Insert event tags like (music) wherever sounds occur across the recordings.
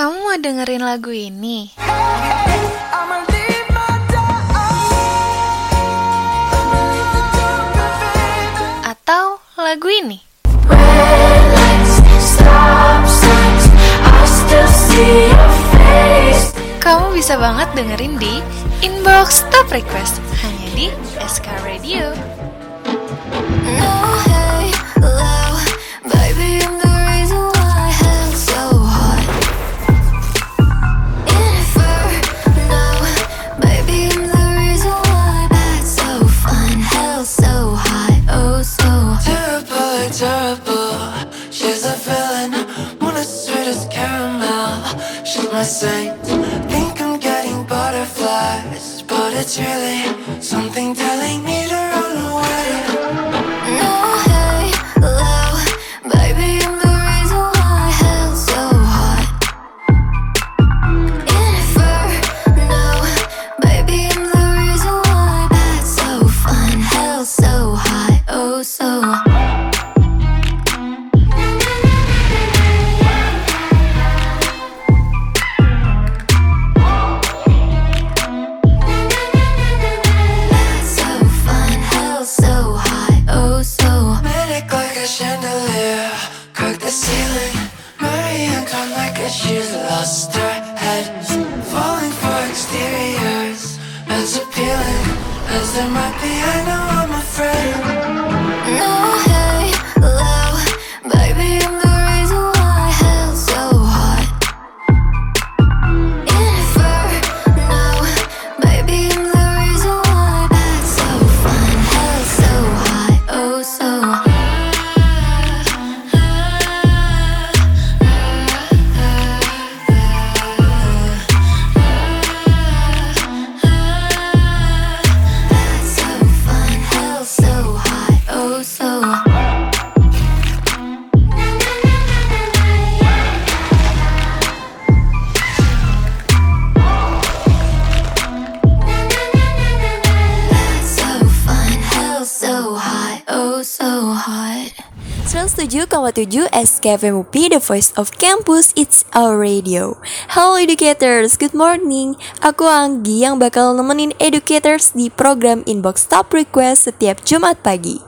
Kamu mau dengerin lagu ini? Atau lagu ini? Kamu bisa banget dengerin di Inbox Top Request hanya di SK Radio. It's really something telling me to 107,7 SKFM UP, The Voice of Campus, It's Our Radio. Halo educators, good morning. Aku Anggi yang bakal nemenin educators di program Inbox Top Request setiap Jumat pagi.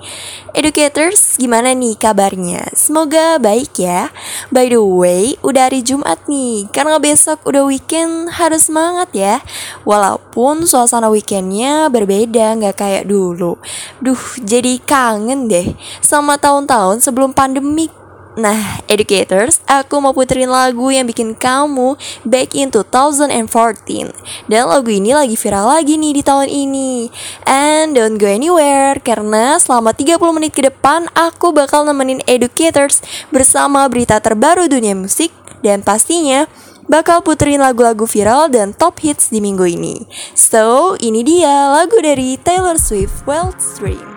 Educators, gimana nih kabarnya? Semoga baik ya. By the way, udah hari Jumat nih, karena besok udah weekend harus semangat ya. Walaupun suasana weekendnya berbeda, nggak kayak dulu. Duh, jadi kangen deh sama tahun-tahun sebelum pandemik. Nah, educators, aku mau puterin lagu yang bikin kamu back in 2014. Dan lagu ini lagi viral lagi nih di tahun ini. And don't go anywhere, karena selama 30 menit ke depan aku bakal nemenin educators bersama berita terbaru dunia musik dan pastinya bakal puterin lagu-lagu viral dan top hits di minggu ini. So, ini dia lagu dari Taylor Swift, Wild Stream.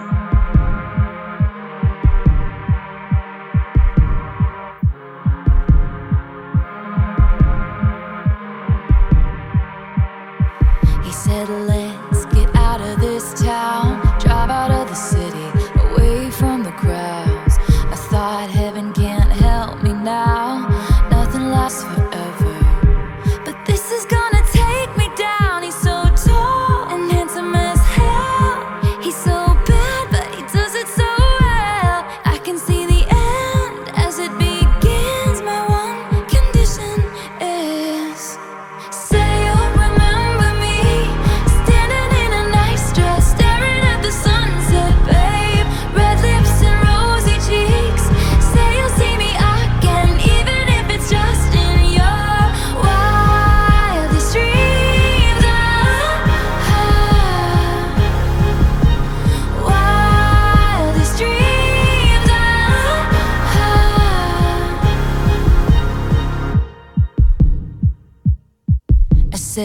said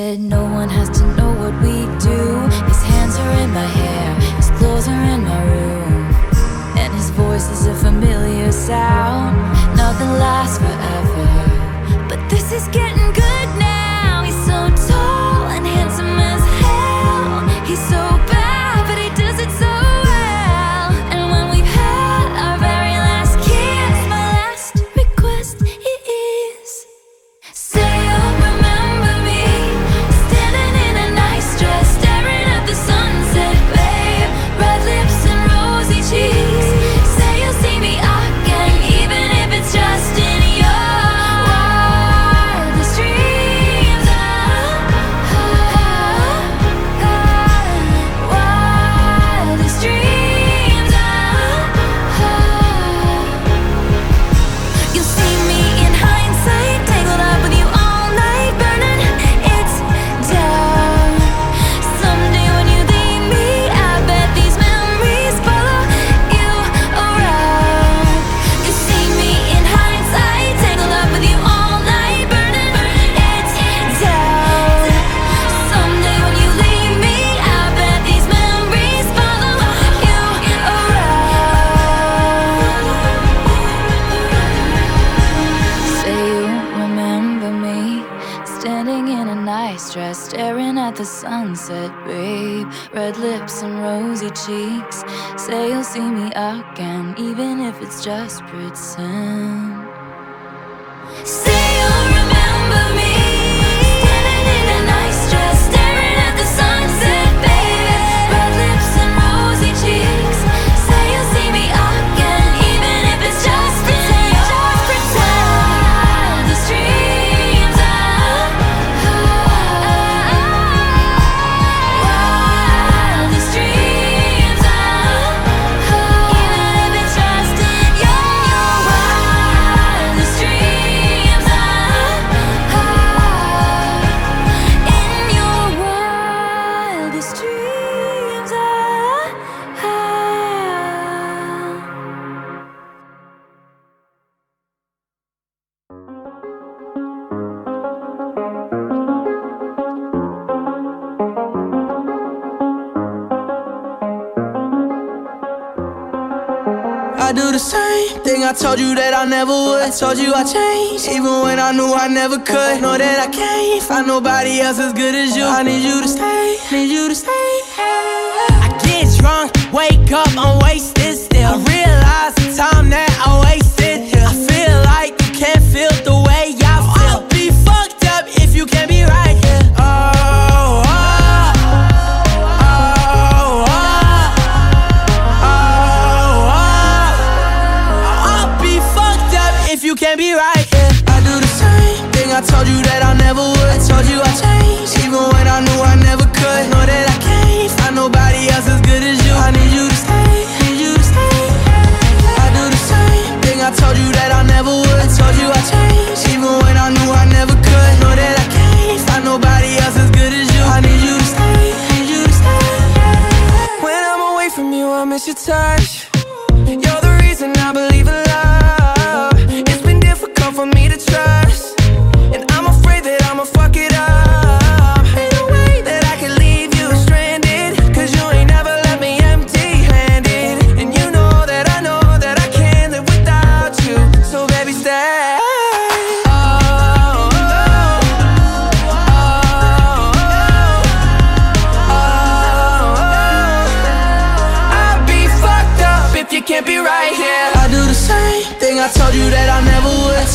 said no one has to know what we do. His hands are in my hair, his clothes are in my room, and his voice is a familiar sound. Nothing lasts forever, but this is getting that I never would. I told you I changed, even when I knew I never could. Know that I can't find nobody else as good as you. I need you to stay, need you to stay. I get drunk, wake up, I'm wasted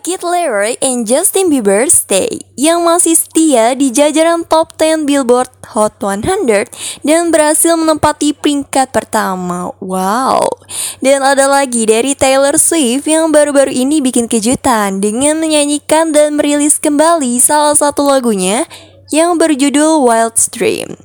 Kid Laroi and Justin Bieber Stay yang masih setia di jajaran top 10 Billboard Hot 100 dan berhasil menempati peringkat pertama. Wow. Dan ada lagi dari Taylor Swift yang baru-baru ini bikin kejutan dengan menyanyikan dan merilis kembali salah satu lagunya yang berjudul Wild Stream.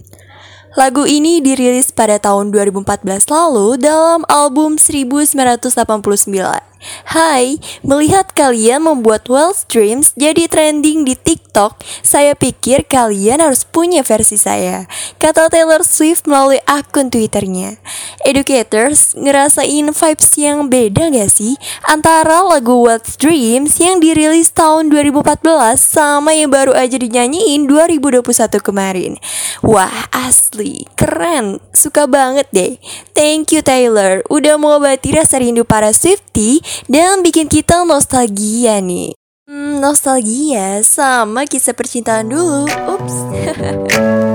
Lagu ini dirilis pada tahun 2014 lalu dalam album 1989. Hai, melihat kalian membuat Wild Streams jadi trending di TikTok, saya pikir kalian harus punya versi saya, kata Taylor Swift melalui akun Twitternya. Educators, ngerasain vibes yang beda gak sih antara lagu Wild Dreams yang dirilis tahun 2014 sama yang baru aja dinyanyiin 2021 kemarin? Wah, asli, keren, suka banget deh. Thank you Taylor, udah mau obati rasa rindu para Swiftie dan bikin kita nostalgia nih. Hmm, nostalgia sama kisah percintaan dulu. Ups. (laughs)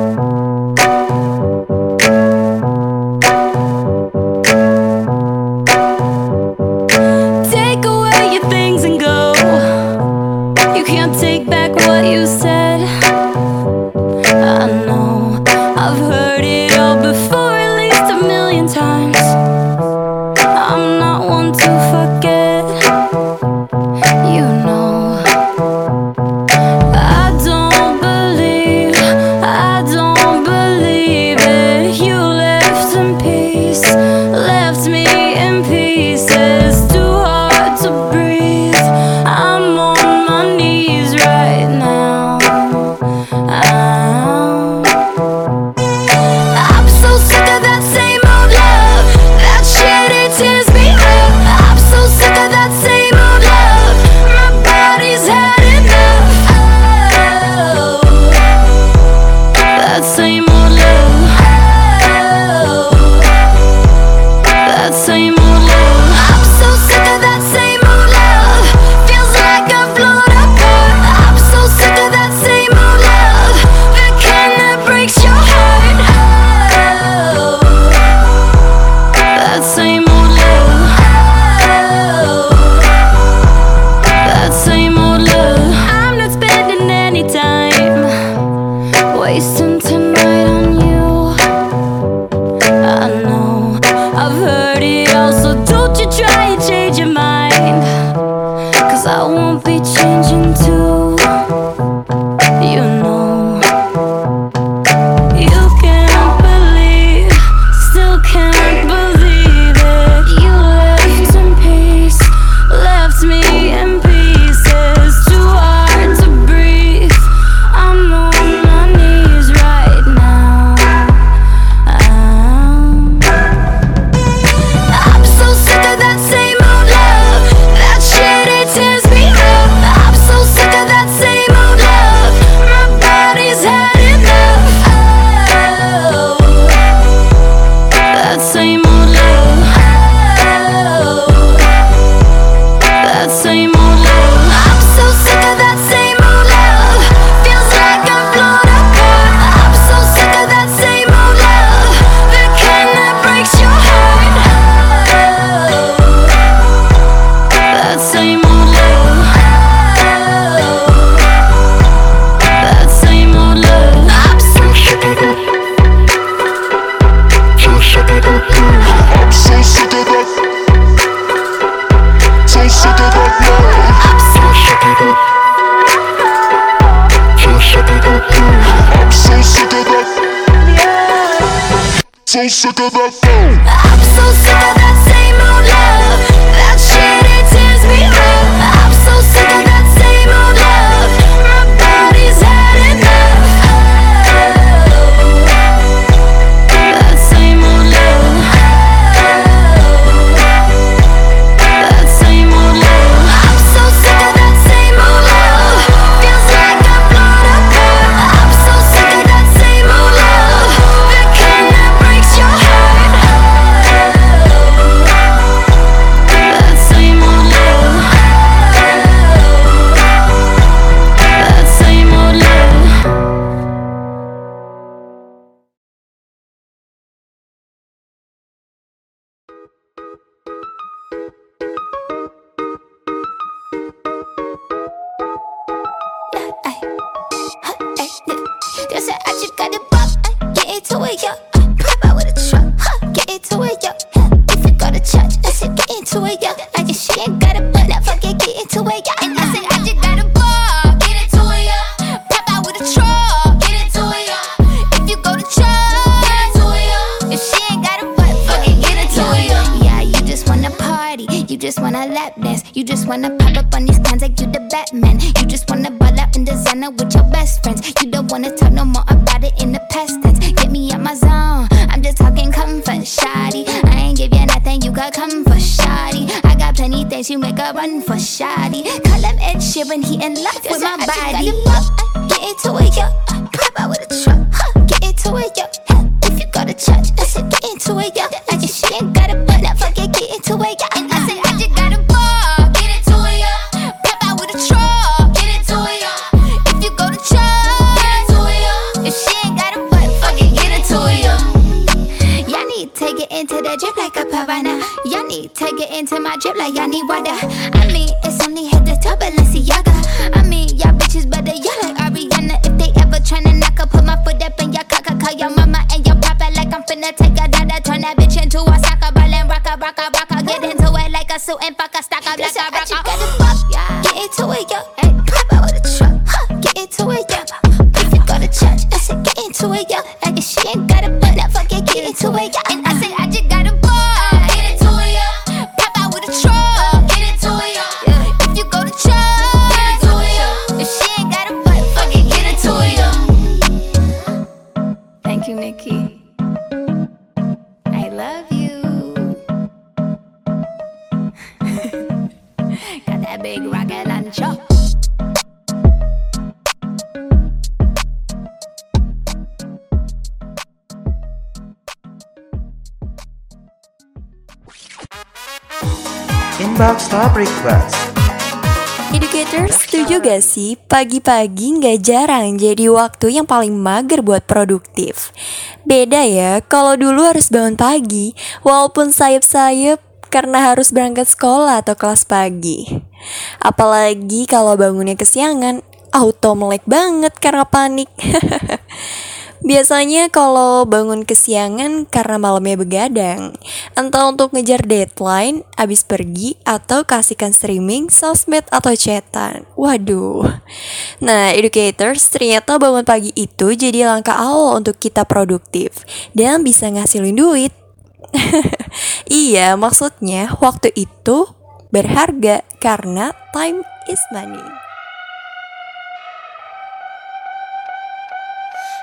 I'm about it in the past tense. Get me out my zone. I'm just talking comfort, shoddy. I ain't give you nothing, you got comfort, shoddy. I got plenty things, you make a run for shoddy. Call him Ed Sheeran, he in love with my body. Get into it, yeah. yeah, and sih? Pagi-pagi gak jarang jadi waktu yang paling mager buat produktif. Beda ya, kalau dulu harus bangun pagi, walaupun sayap-sayap karena harus berangkat sekolah atau kelas pagi. Apalagi kalau bangunnya kesiangan, auto melek banget karena panik. (laughs) Biasanya kalau bangun kesiangan karena malamnya begadang, entah untuk ngejar deadline, abis pergi, atau kasihkan streaming, sosmed, atau chatan. Waduh. Nah, educators, ternyata bangun pagi itu jadi langkah awal untuk kita produktif dan bisa ngasilin duit. (laughs) iya, maksudnya waktu itu berharga karena time is money.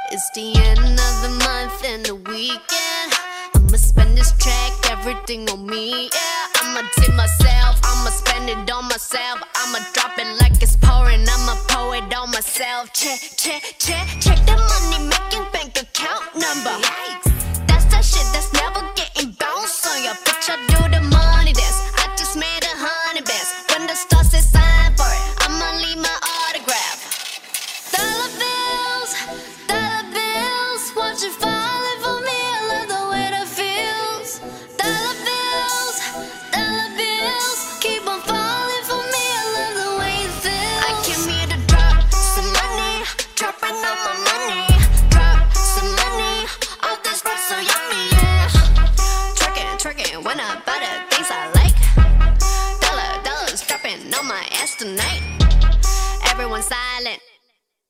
It's the end of the month and the weekend. I'ma spend this track, everything on me. Yeah, I'ma tip myself, I'ma spend it on myself. I'ma drop it like it's pouring, I'ma pour it on myself. Check, check, check, check the money making bank account number. That's the shit, that's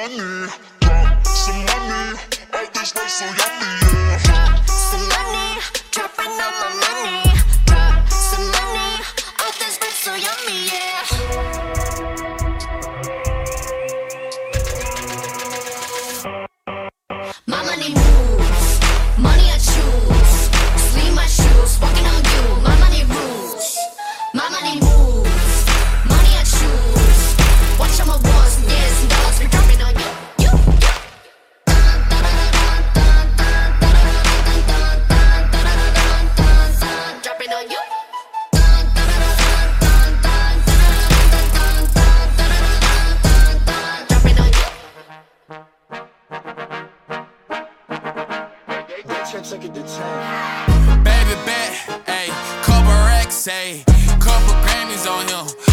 money, drop some money. All this place so yummy. on him.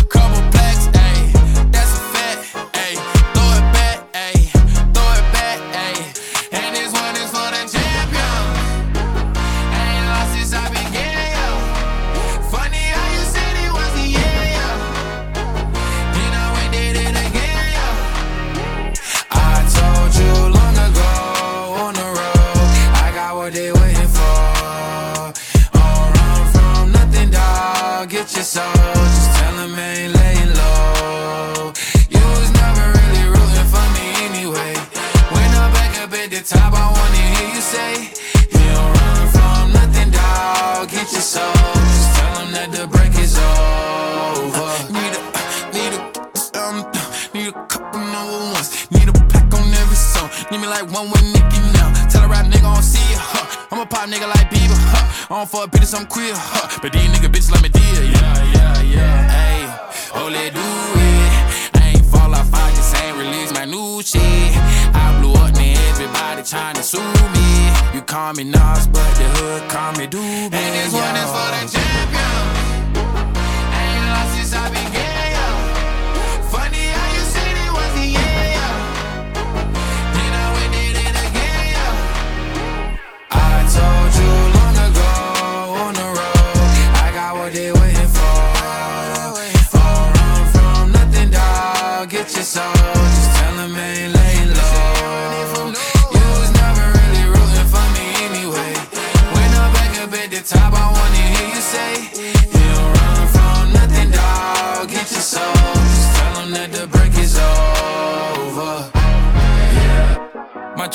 trying to sue me. You call me Nas, but the hood call me Doobie. And this one is for the champion.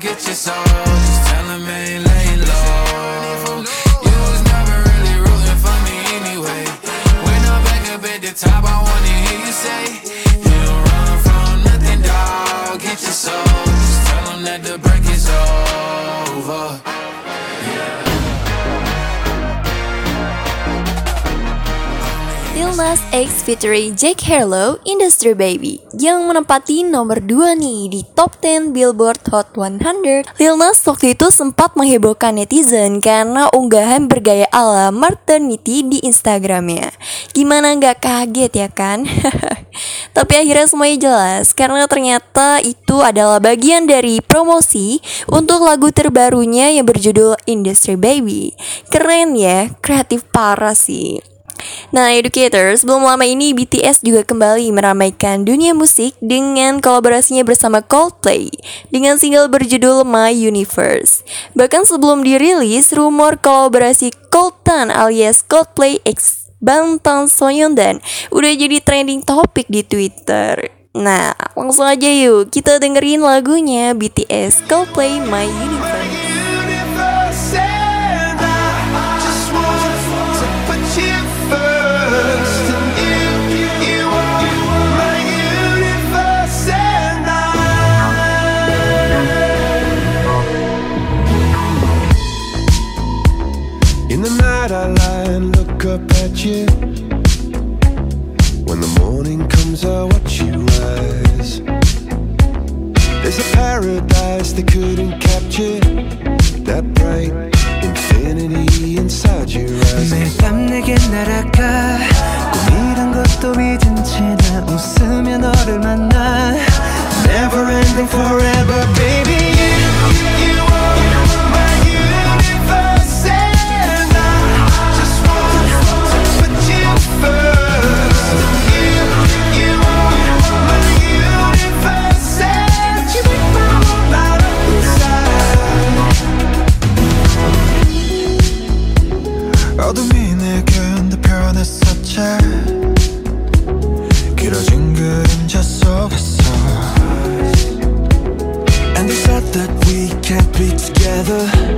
Get your soul, just tell 'em ain't laying low. You was never really rooting for me anyway. When I'm back up at the top, I wanna hear you say, You don't run from nothing, dog. Get your soul, just tell 'em that the Nas X featuring Jake Harlow, Industry Baby, yang menempati nomor 2 nih di top 10 Billboard Hot 100. Lil Nas waktu itu sempat menghebohkan netizen karena unggahan bergaya ala maternity di Instagramnya. Gimana nggak kaget ya kan? (laughs) Tapi akhirnya semuanya jelas karena ternyata itu adalah bagian dari promosi untuk lagu terbarunya yang berjudul Industry Baby. Keren ya, kreatif parah sih. Nah, educators, belum lama ini BTS juga kembali meramaikan dunia musik dengan kolaborasinya bersama Coldplay dengan single berjudul My Universe. Bahkan sebelum dirilis, rumor kolaborasi Colton alias Coldplay X Bangtan Sonyeondan udah jadi trending topik di Twitter. Nah, langsung aja yuk kita dengerin lagunya BTS Coldplay My universe together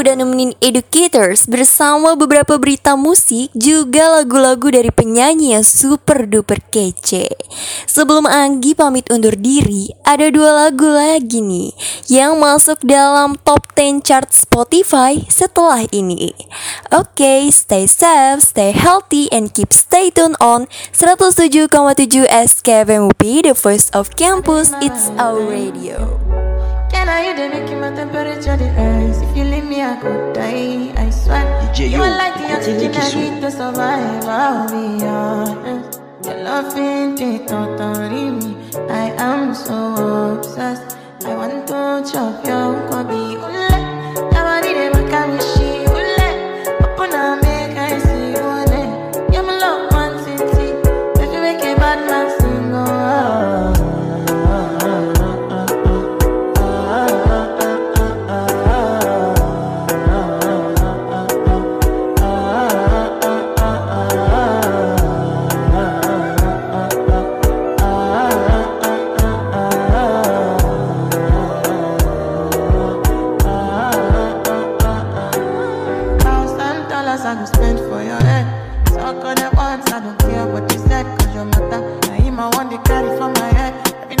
udah nemenin educators bersama beberapa berita musik juga lagu-lagu dari penyanyi yang super duper kece. Sebelum Anggi pamit undur diri, ada dua lagu lagi nih yang masuk dalam top 10 chart Spotify setelah ini. Oke, okay, stay safe, stay healthy, and keep stay tuned on 107,7 SKFMUP, the voice of campus, it's our radio. I you they making my temperature the rise? If you leave me, I could die. I swear. DJ, you yo, are like the oxygen I need to survive. I'll be honest. Your love ain't it totally me. I am so obsessed. I want to chop your kobe.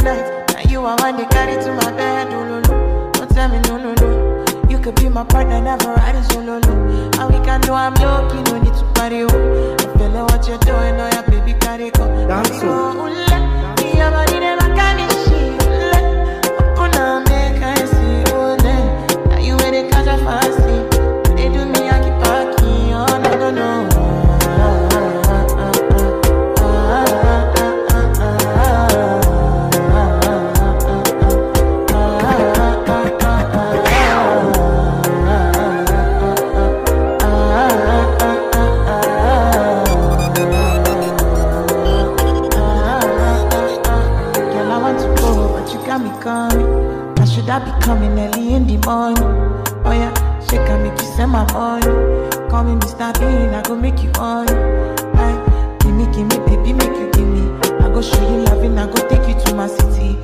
Head night. Now you I want to carry to my bed. Oh, no, no. Don't tell me no, no, no. You could be my partner, never riding oh, solo. No. And we can do I'm lucky, no need to party. Oh. I feel like what you're doing, oh yeah, baby, carry go. Oh. Dance, oh. Carry go, coming early in the morning? Oh yeah, shake and make you send my money. Call me Mr. Bean, I go make you on. Aye, eh, give me, give me, baby, make you give me. I go show you loving, I go take you to my city,